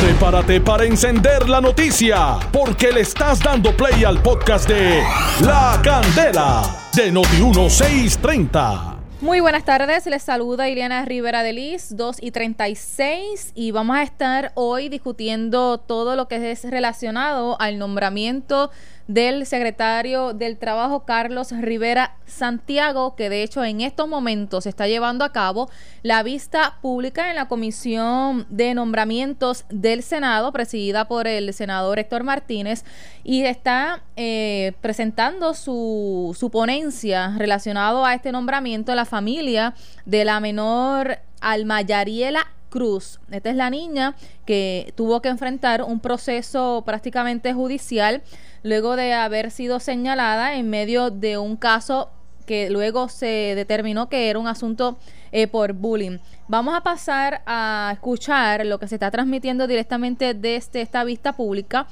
Prepárate para encender la noticia, porque le estás dando play al podcast de La Candela de Noti1630. Muy buenas tardes, les saluda Ileana Rivera de Liz, 2 y 36, y vamos a estar hoy discutiendo todo lo que es relacionado al nombramiento del secretario del Trabajo, Carlos Rivera Santiago, que de hecho en estos momentos se está llevando a cabo la vista pública en la Comisión de Nombramientos del Senado, presidida por el senador Héctor Martínez, y está eh, presentando su, su ponencia relacionado a este nombramiento la familia de la menor Almayariela Cruz. Esta es la niña que tuvo que enfrentar un proceso prácticamente judicial luego de haber sido señalada en medio de un caso que luego se determinó que era un asunto eh, por bullying. Vamos a pasar a escuchar lo que se está transmitiendo directamente desde esta vista pública,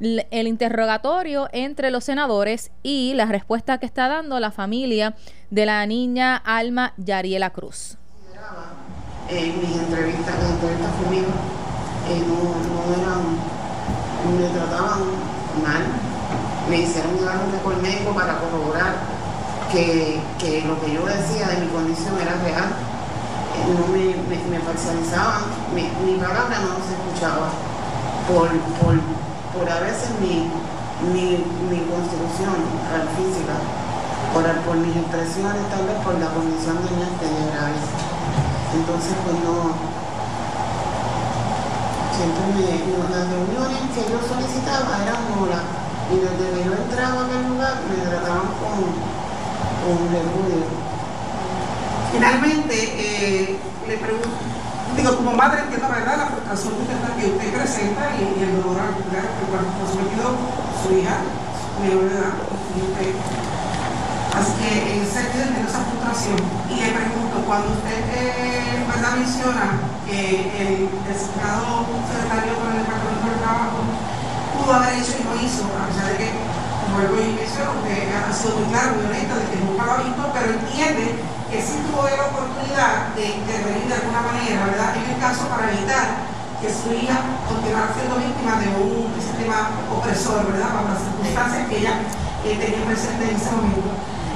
el interrogatorio entre los senadores y la respuesta que está dando la familia de la niña Alma Yariela Cruz. No, me trataban mal, me hicieron llevar un récord médico para corroborar que, lo que yo decía de mi condición era real. No me, me, parcializaban, mi, palabra no se escuchaba por, por, a veces mi, mi, constitución física, por, por mis expresiones, tal vez por la condición de mi graves. Entonces, pues no, siempre me, las reuniones que yo solicitaba eran nulas y desde que yo entraba a aquel lugar me trataban con, con repudio. Finalmente, eh, le pregunto, digo, como madre entiendo verdad la frustración que usted, que usted presenta y, el dolor al que cuando fue sometido su hija, menor de edad, Así que eh, se entiende esa frustración. Y le pregunto, cuando usted eh, verdad menciona que el designado secretario con el Departamento del Trabajo pudo haber hecho y no hizo, a pesar de que, como vuelvo y menciono, ha sido muy claro, muy honesta, de que nunca lo ha visto, pero entiende que sí tuvo la oportunidad de intervenir de alguna manera, ¿verdad? En el caso para evitar que su hija continuara siendo víctima de un sistema opresor, ¿verdad? Para las circunstancias que ella eh, tenía presente en ese momento.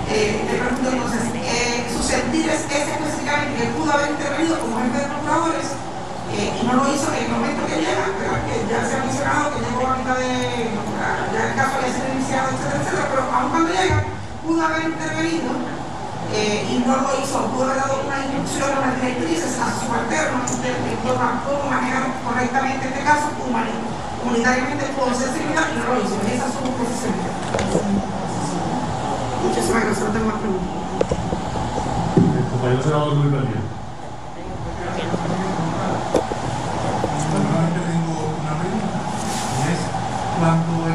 Eh, le pregunto entonces, eh, su sentir es específicamente que pudo haber intervenido como jefe de procuradores y no lo hizo en el momento que llega, que ya se ha mencionado que llegó a mitad de, ya el caso había sido iniciado, etcétera, etcétera, pero aún cuando llega, pudo haber intervenido eh, y no lo hizo, pudo haber dado unas instrucciones, unas directrices a su subalterno de, cómo manejar correctamente este caso, comunitariamente con sensibilidad y no lo hizo. Esa es su posición. Muchísimas gracias, no tengo más preguntas el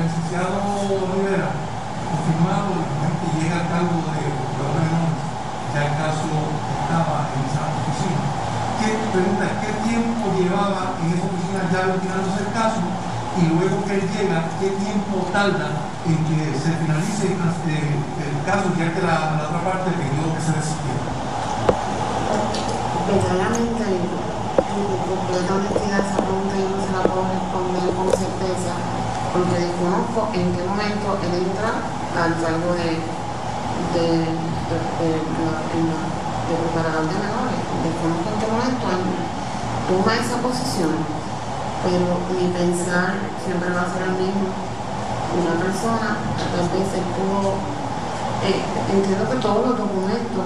licenciado Rivera, confirmado, que llega al cargo de menores, ya el caso estaba en esa oficina. ¿Qué, pregunta, ¿qué tiempo llevaba en esa oficina ya ventilándose el caso? Y luego que él llega, ¿qué tiempo tarda en que se finalice eh, el caso, ya que la, la otra parte pidió que se desistiera? Verdaderamente, completa honestidad, esa pregunta yo no se la puedo responder con certeza porque desconozco en qué momento él entra al cargo de, de, de, de, preparador de menores. Desconozco en qué momento toma esa posición, pero mi pensar siempre va a ser el mismo. Una persona, tal vez se pudo, eh, entiendo que todos los documentos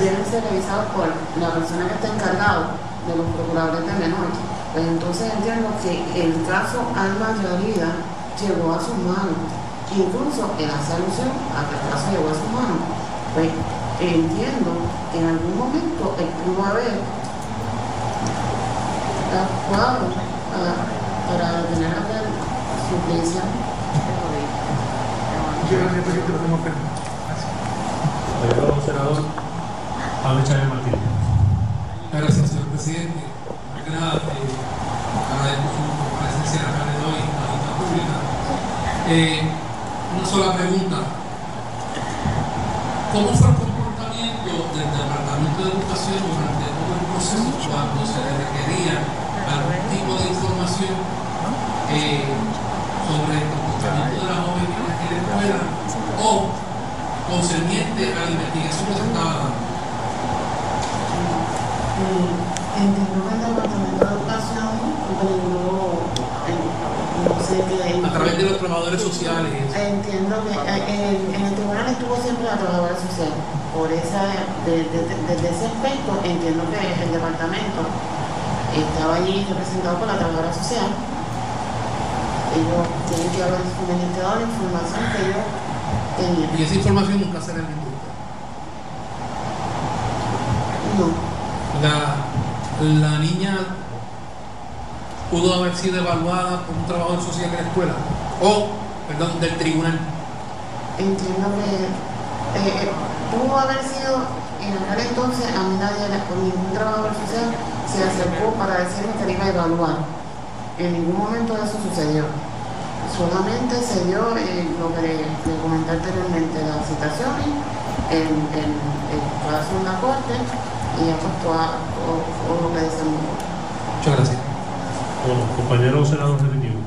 deben ser revisados por la persona que está encargado de los procuradores de menores pues entonces entiendo que el caso Alma Florida llegó a sus manos. Incluso él hace alusión a que el caso llegó a sus manos. Pues entiendo que en algún momento él pudo haber actuado para, para detener a la suplencia. Gracias. senador Pablo Chávez Martínez. Gracias, señor presidente nada, eh, agradezco su presencia acá de hoy en la pública. Eh, una sola pregunta. ¿Cómo fue el comportamiento del Departamento de Educación durante todo el proceso cuando se le requería algún tipo de información eh, sobre el comportamiento de la joven en la escuela o concerniente a la investigación que se estaba dando. Entiendo que el Departamento de Educación brindó, no sé qué. A través de los trabajadores sociales. Entiendo que eh, en, en el tribunal estuvo siempre la trabajadora social. Por esa, de- de- de- desde ese aspecto, entiendo que el departamento estaba allí representado por la trabajadora social. Ellos tienen que haber suministrado la información que ellos tenían. Y esa información nunca se le. No, La, la niña pudo haber sido evaluada por un trabajador social de la escuela o, perdón, del tribunal. entiendo que eh, pudo haber sido, en aquel entonces a mí nadie, con ningún trabajador social se acercó para decirme que le iba a evaluar. En ningún momento eso sucedió. Solamente se dio eh, lo que le, comenté anteriormente, las citaciones, el, el, el caso en la corte y ya pues todo, todo lo que decimos. Muchas gracias. Bueno, compañero senador repetido.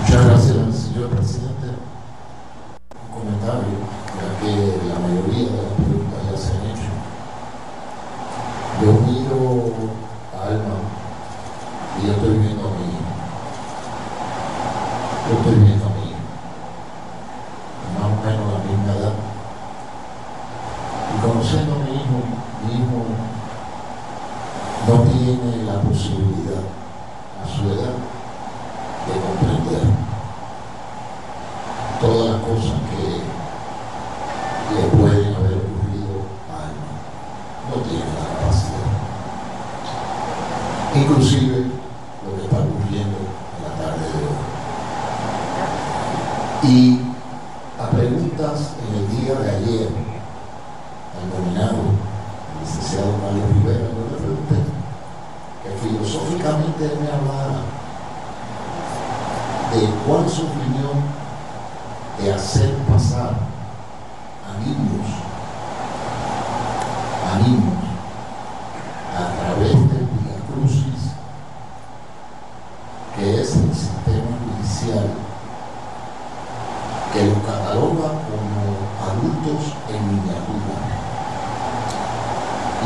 Muchas gracias, señor presidente. Un comentario, ya que la mayoría de ya se han hecho. Yo miro Alma y yo estoy a mi hijo. Yo estoy viendo a mi hijo. Más o menos la misma edad. Y conociendo a mi hijo, mi hijo no tiene la posibilidad a su edad de comprender todas las cosas que le pueden haber ocurrido a Alma. No tiene la capacidad. Inclusive lo que está ocurriendo en la tarde de hoy. Y a preguntas en el día de ayer al nominado, el licenciado Mario Rivera, yo le pregunté que filosóficamente él me hablara de cuál es su opinión de hacer pasar a niños, a niños, a través del Via Crucis, que es el sistema judicial que los cataloga como adultos en miniatura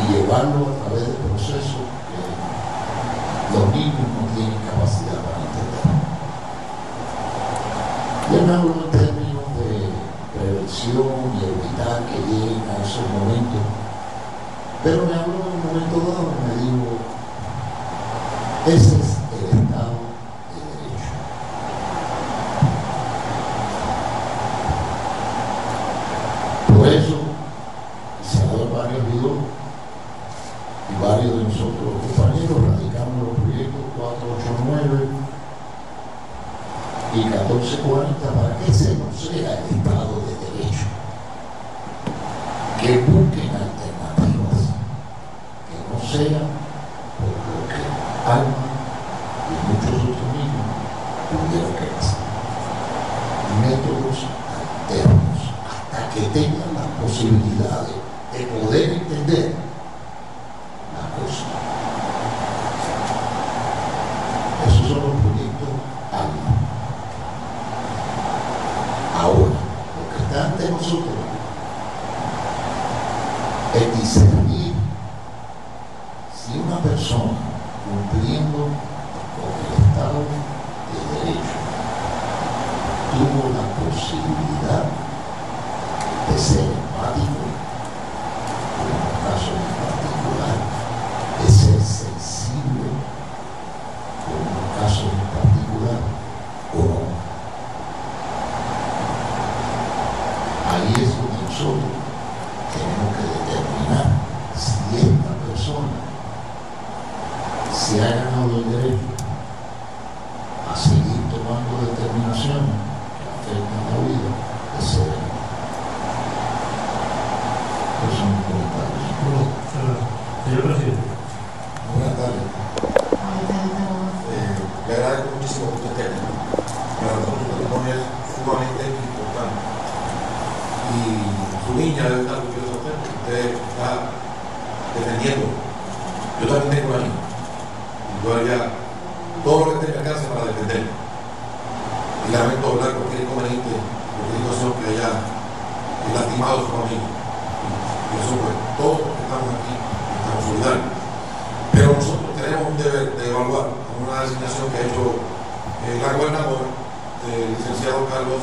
y llevarlo a través del proceso que los niños no tienen capacidad para entender. Hablo en términos de prevención y evitar que lleguen a esos momentos, pero me hablo en un momento dado y me digo, ese es el Estado de Derecho. Por eso, el senador Mario Vidó y varios de nosotros los compañeros radicamos los proyectos 489 y 1440 para que ese no sea el Estado de Derecho. Que busquen alternativas que no sean por lo que Alma y muchos otros niños Métodos alternos hasta que tengan las posibilidades de poder entender la cosa. Esos son los proyectos Alma. Ahora, lo que está ante nosotros es discernir si una persona cumpliendo con el Estado de Derecho tuvo la posibilidad de ser empático, en un caso en particular, de ser sensible, en un caso en particular, o no. Ahí es donde nosotros tenemos que determinar si esta persona se ha ganado el derecho a seguir tomando determinaciones que afectan la vida de ser. Esos son mis comentarios. Señor presidente. Buenas tardes. Ahorita entramos. Eh, le agradezco muchísimo que usted esté aquí. La razón que usted pone es sumamente importante. Y su niña debe estar orgullosa de usted, porque usted está defendiendo. Yo también tengo una hija. Yo ya todo lo que esté en mi alcance para defenderlo. Y lamento hablar cualquier inconveniente, cualquier situación que haya lastimado a su familia. Eso pues, todos los que estamos aquí estamos solidarios. Pero nosotros tenemos un deber de evaluar una designación que ha hecho eh, la gobernadora, el licenciado Carlos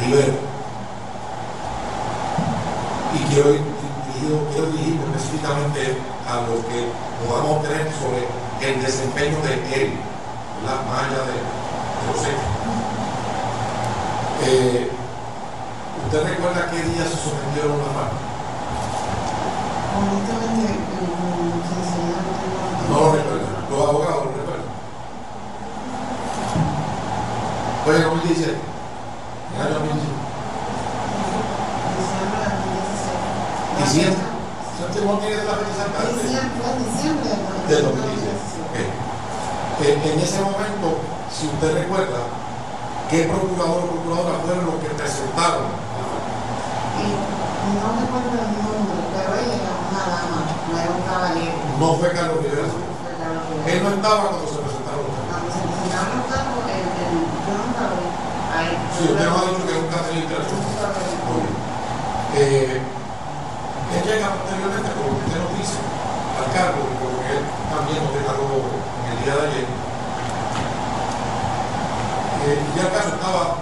Rivera. Y quiero, quiero dirigirme específicamente a lo que podamos obtener sobre el desempeño de él, más allá de, de hechos. Eh, ¿Usted recuerda qué día se sometieron la FARC? Honestamente, con sinceridad, no tengo No lo recuerdo. Los abogados lo recuerdan. Fue en 2017. En el año 2017. Diciembre del 2016. Diciembre. ¿Usted no tiene la fecha exacta? Diciembre, fue en diciembre del Del 2017. Ok. Eh, en ese momento, si usted recuerda, ¿qué procurador o procuradora fueron los que presentaron? la FARC? Y no recuerdo el nombre, pero ella era una dama, no era un caballero. No fue Carlos Rivera. Fue Carlos Rivera. Él no estaba cuando se presentaron los cargos. Cuando se presentaron los cargos, el, el, yo nunca lo vi. Ahí. Sí, usted nos ha dicho que nunca ha tenido interacción. Nunca lo vi. Muy bien. Eh, él llega posteriormente, que usted nos dice, al cargo, que él también nos declaró en el día de ayer. Eh, ya el caso estaba.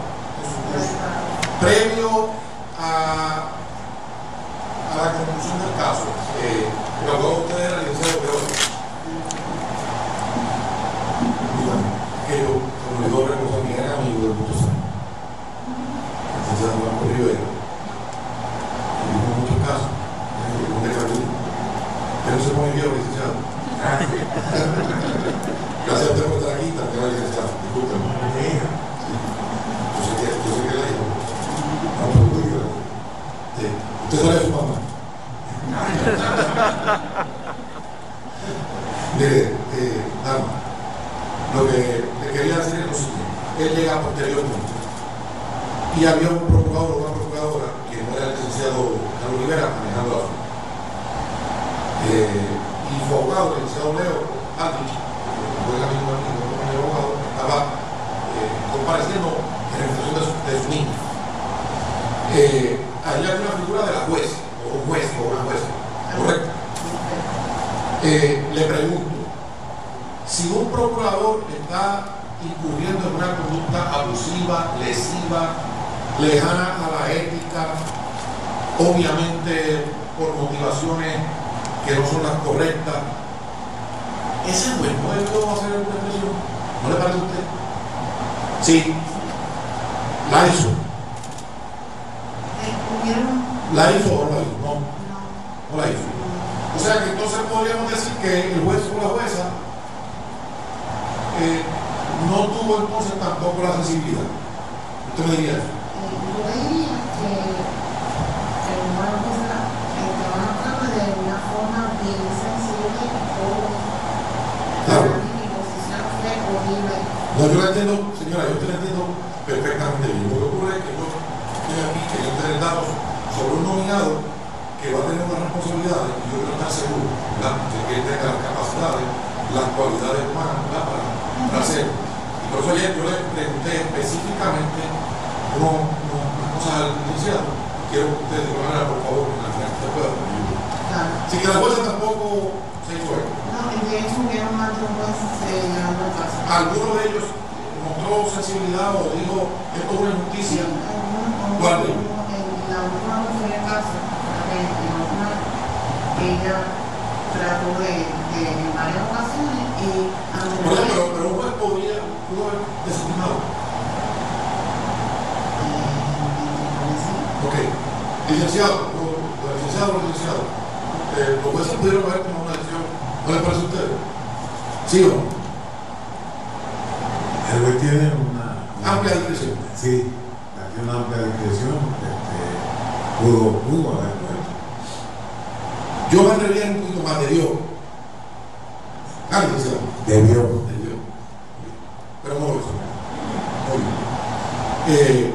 Previo a, a la conclusión del caso, eh, el abogado de usted era el licenciado Peor. Dígame, que yo, como le digo, reconocer que era amigo de muchos años. El licenciado Marco Rivera. Y en muchos casos, eh, un declarativo. Pero se pone viejo, licenciado. Gracias a usted por estar aquí, también al licenciado. Discúlpeme. Sí. Yo sé que, yo sé que la hijo. No, pero usted quiere. Sabe de su mamá. Mire, eh, dama, lo que le quería decir es lo siguiente. Él llega posteriormente y había un procurador o una procuradora que no era el licenciado Carlos Rivera manejando la zona. Eh, y su abogado, el licenciado Leo Aldrich, que fue el amigo amigo, mi abogado, estaba eh, compareciendo en representación de su, de su niña. Eh, ahí hay una figura de la juez, o un juez, o una jueza, correcto. Eh, le pregunto, si un procurador está incurriendo en una conducta abusiva, lesiva, lejana a la ética, obviamente por motivaciones que no son las correctas, ese juez no debió hacer alguna expresión. ¿No le parece a usted? Sí. La hizo. La hizo o la hizo. No, no, la hizo. O sea que entonces podríamos decir que el juez o la jueza no tuvo entonces tampoco la sensibilidad. Usted me diría eso. yo diría que el humano de una forma bien sensible. Claro. No, yo la entiendo, señora, yo te la entiendo perfectamente bien. Lo que ocurre es que yo estoy aquí queriendo tener datos sobre un nominado que va a tener unas responsabilidades y yo quiero estar seguro de que tenga las capacidades, las cualidades humanas para, para hacerlo. Por eso ayer yo le pregunté específicamente uno- uno- unas cosas al licenciado. Quiero que usted de manera, por favor, en la que usted pueda. Claro. Así que la jueza tampoco se hizo esto. No, y de hecho hubieron más de un juez eh, llegando a casa. ¿Alguno de ellos mostró sensibilidad o dijo esto es una injusticia? Algunos- ¿Cuál de algunos, En la última en la última, ella trató de, de en varias ocasiones Licenciado, o- o licenciado o licenciado, eh, los jueces pudieron haber tomado una decisión. ¿No les parece a ustedes? ¿Sí o no? El juez tiene una, una- Amplia discreción. Sí, tiene una amplia discreción. Este, pudo, pudo haberlo hecho. Yo me atrevería un poquito más de Dios. Ah, licenciado. Debió. Debió. Pero no lo hizo. Muy bien. Eh,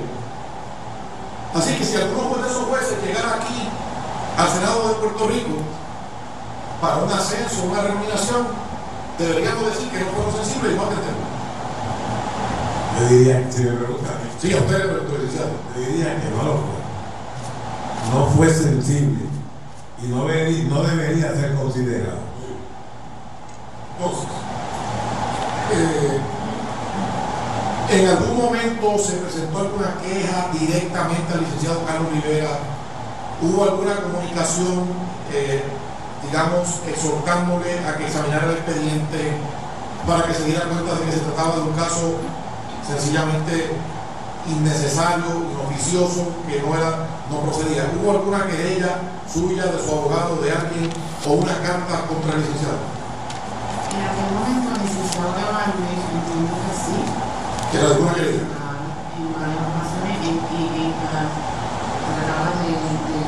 así que si alguno de esos jueces llegara aquí al Senado de Puerto Rico para un ascenso, una renominación, deberíamos decir que no fueron sensibles y no atendemos. Yo diría, si me preguntan, Sí, a ustedes, doctor licenciado. yo diría que no lo fue. No fue sensible y no, debí- no debería ser considerado. Entonces, eh, en algún momento se presentó alguna queja directamente al licenciado Carlos Rivera, hubo alguna comunicación, eh, digamos, exhortándole a que examinara el expediente para que se diera cuenta de que se trataba de un caso sencillamente innecesario, inoficioso, que no era, no procedía. ¿Hubo alguna querella suya, de su abogado, de alguien, o una carta contra el licenciado? En aquel momento, el licenciado de Valdez, entiendo que sí, ¿Que era alguna querella? ah, en varias ocasiones, y, y, ah, trataba de, de,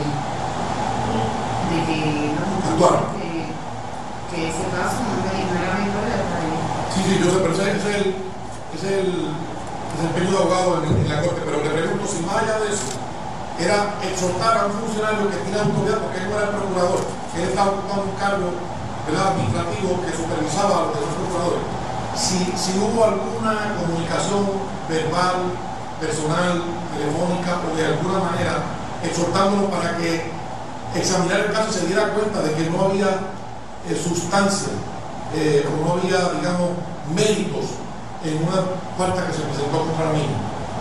de que, Actuar. que, que ese caso no era él. Sí, sí, yo sé, pero ese es el, es el desempeño de abogado en, en la corte, pero le pregunto si más allá de eso era exhortar a un funcionario que tiene autoridad, porque él no era el procurador, que él estaba ocupando un cargo administrativo que supervisaba a los demás procuradores. Si, si hubo alguna comunicación verbal, personal, telefónica o de alguna manera exhortándolo para que examinara el caso se diera cuenta de que no había eh, sustancia eh, o no había, digamos, méritos en una falta que se presentó contra mí.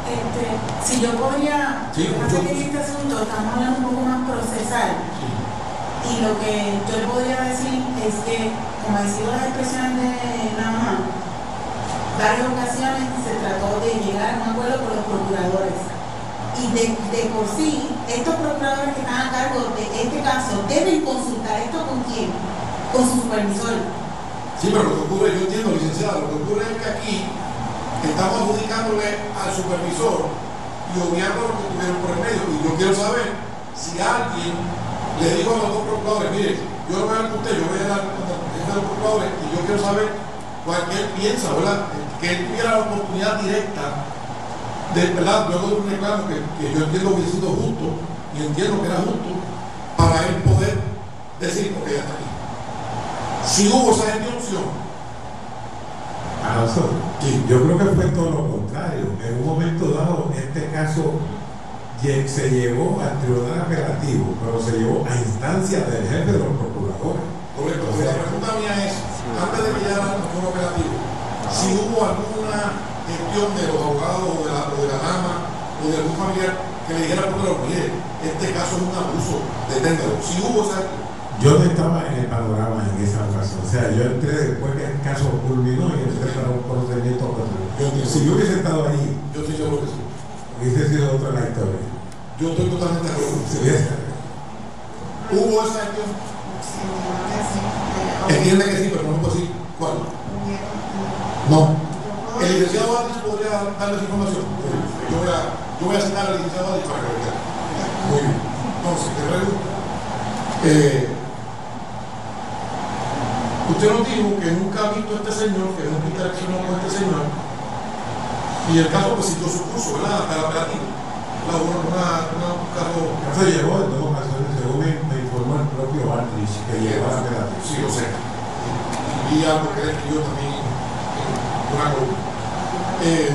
Este, si yo podría, Sí, lo que pasa mucho es que en este asunto estamos hablando un poco más procesal. Y lo que yo le podría decir es que, como decía las expresiones de la mamá, varias ocasiones se trató de llegar a un acuerdo con los procuradores. Y de, de por sí, estos procuradores que están a cargo de este caso deben consultar esto con quién, con su supervisor. Sí, pero lo que ocurre, yo entiendo, licenciado, lo que ocurre es que aquí estamos adjudicándole al supervisor y obviando lo que tuvieron por el medio. Y yo quiero saber si alguien le dijo a los dos procuradores, mire, yo no voy a dar con usted, yo voy a dar con los procuradores y yo quiero saber cuál que él piensa, ¿verdad? Que él tuviera la oportunidad directa de, ¿verdad? Luego de un reclamo que, que yo entiendo que ha sido justo y entiendo que era justo para él poder decir, ok, hasta aquí. Si hubo esa gestión, A nosotros. Yo creo que fue todo lo contrario. En un momento dado, este caso se llevó al tribunal apelativo, pero se llevó a instancia del jefe de los procuradores. Correcto. O sea, la pregunta mía es, antes de que llegara al foro operativo, si hubo alguna de los abogados o de la, o de la dama o de algún familiar que le dijera al procurador, mire, este caso es un abuso, deténgalo. Si hubo esa Yo no estaba en el panorama en esa ocasión. O sea, yo entré después que el caso culminó y entré para un procedimiento Yo entiendo. Si yo hubiese estado ahí, yo estoy seguro que sí. hubiese sido otra la historia. Yo estoy totalmente de acuerdo. ¿Hubo esa gestión? Sí, entiendo que sí. Entiende que sí, pero no puedo decir cuál. No. El licenciado Valdés podría darles información. Yo voy a, yo voy a citar al licenciado Valdés para que lo vea. Muy bien. Entonces, pregunto. Eh, usted nos dijo que nunca ha visto este señor, que nunca interaccionó con este señor. Y el caso pues su curso, ¿verdad? Hasta el operativo. La, una, una, un caso. Se llevó en dos ocasiones, según me, me informó el propio Aldrich, que llegó a la. Sí, lo sé. Y algo que escribió también en una columna. Eh, eh,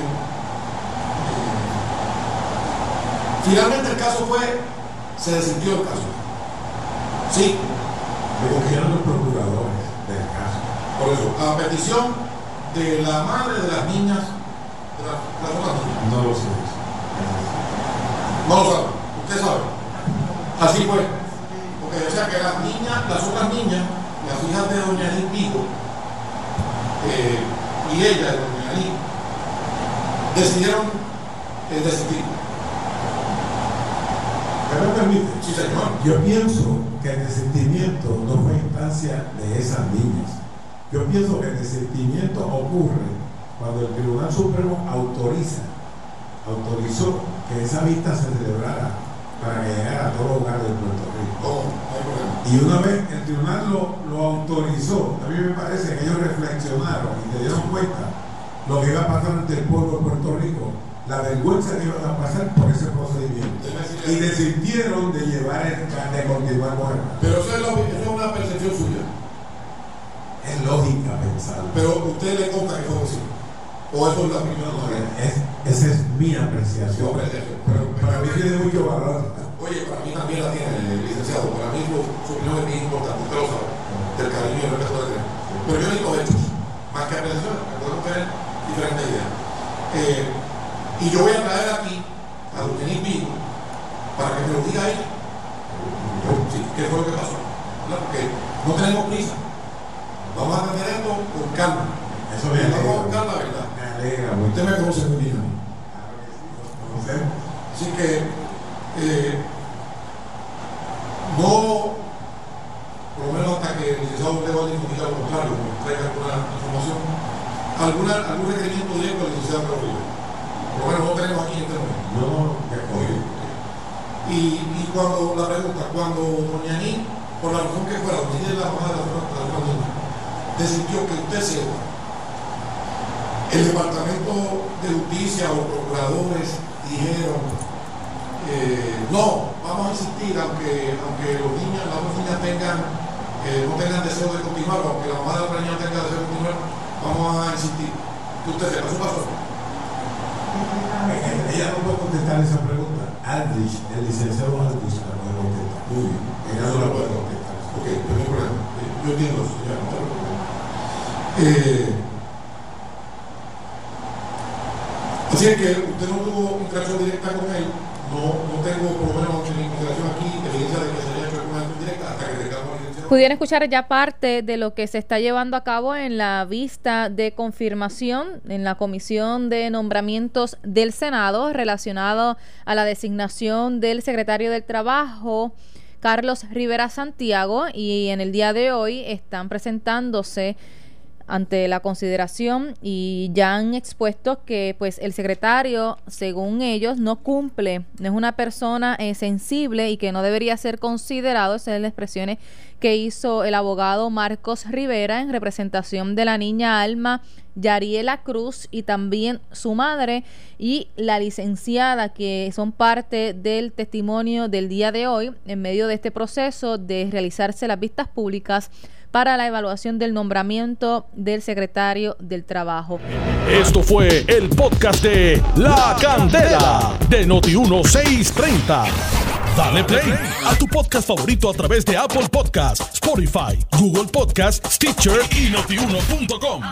finalmente el caso fue, se descendió el caso. Sí, Me confiaron los procuradores del caso. por eso, a petición de la madre de las niñas, de las, las otras niñas. No lo sé. No lo sabe, usted sabe. Así fue. Porque o sea que las niñas, las otras niñas, las hijas de doña Lin Vigo, eh, y ella, doña decidieron eh, decidir. ¿Me lo permite? Sí, señor. Yo pienso que el desistimiento no fue instancia de esas niñas. Yo pienso que el desistimiento ocurre cuando el Tribunal Supremo autoriza, autorizó que esa vista se celebrara para que llegara a todo lugar de Puerto Rico. No problema. Y una vez el tribunal lo, lo autorizó, a mí me parece que ellos reflexionaron y se dieron cuenta lo que iba a pasar ante el pueblo de Puerto Rico, la vergüenza que iban a pasar por ese procedimiento. Y desistieron de llevar el de continuar con el. Pero eso es, lo- eso es una percepción suya. Es lógica pensar. Pero usted le consta que fue así. O eso es la opinión de Es, esa es mi apreciación. Pero para mí tiene mucho valor. Oye, para mí también la tiene, licenciado. Para mí su, opinión es bien importante, usted lo sabe, del cariño y el respeto que tiene. Pero yo necesito hechos, más que tener Eh, y yo voy a traer aquí a don Denis Vigo para que me lo diga ahí. Sí, ¿Qué fue lo que pasó? ¿Verdad? Porque no tenemos prisa. Vamos a tener esto con calma. Eso me Vamos a buscar la verdad. Me alegra. Usted me conoce muy bien a mí. ¿Conocemos? Así que eh, no, por lo menos hasta que el licenciado usted va a discutir lo contrario, traiga alguna información, alguna, algún requerimiento directo al licenciado Carlos Rivera. Por lo menos no tenemos aquí este momento. No, de acuerdo. Y, y cuando la pregunta, cuando Doña Ní, por la razón que fuera, es la mamá de la de la niña, decidió que usted sepa, el Departamento de Justicia o procuradores dijeron, eh, no, vamos a insistir, aunque, aunque los niños, las dos niñas tengan, eh, no tengan deseo de continuar, aunque la mamá de la niña tenga deseo de continuar, vamos a insistir. Usted sepa, eso pasó. Ella no puede contestar esa pregunta. Aldrich, el licenciado Aldrich la puede contestar. Muy bien. Ella no la puede contestar. Ok, no hay problema. Eh, Yo entiendo eso, ya, no te. Eh, así es que usted no tuvo interacción directa con él. No, no tengo, por lo menos, en consideración aquí, evidencia de que se haya hecho alguna acción directa hasta que tengamos. Pudieron escuchar ya parte de lo que se está llevando a cabo en la vista de confirmación en la Comisión de Nombramientos del Senado relacionado a la designación del secretario del Trabajo. Carlos Rivera Santiago y en el día de hoy están presentándose ante la consideración y ya han expuesto que pues el secretario según ellos no cumple no es una persona eh, sensible y que no debería ser considerado. Esas son las expresiones que hizo el abogado Marcos Rivera en representación de la niña Alma Yariela Cruz y también su madre y la licenciada que son parte del testimonio del día de hoy en medio de este proceso de realizarse las vistas públicas para la evaluación del nombramiento del secretario del Trabajo. Esto fue el podcast de La Candela de Noti1630. Dale play a tu podcast favorito a través de Apple Podcasts, Spotify, Google Podcasts, Stitcher y notiuno.com.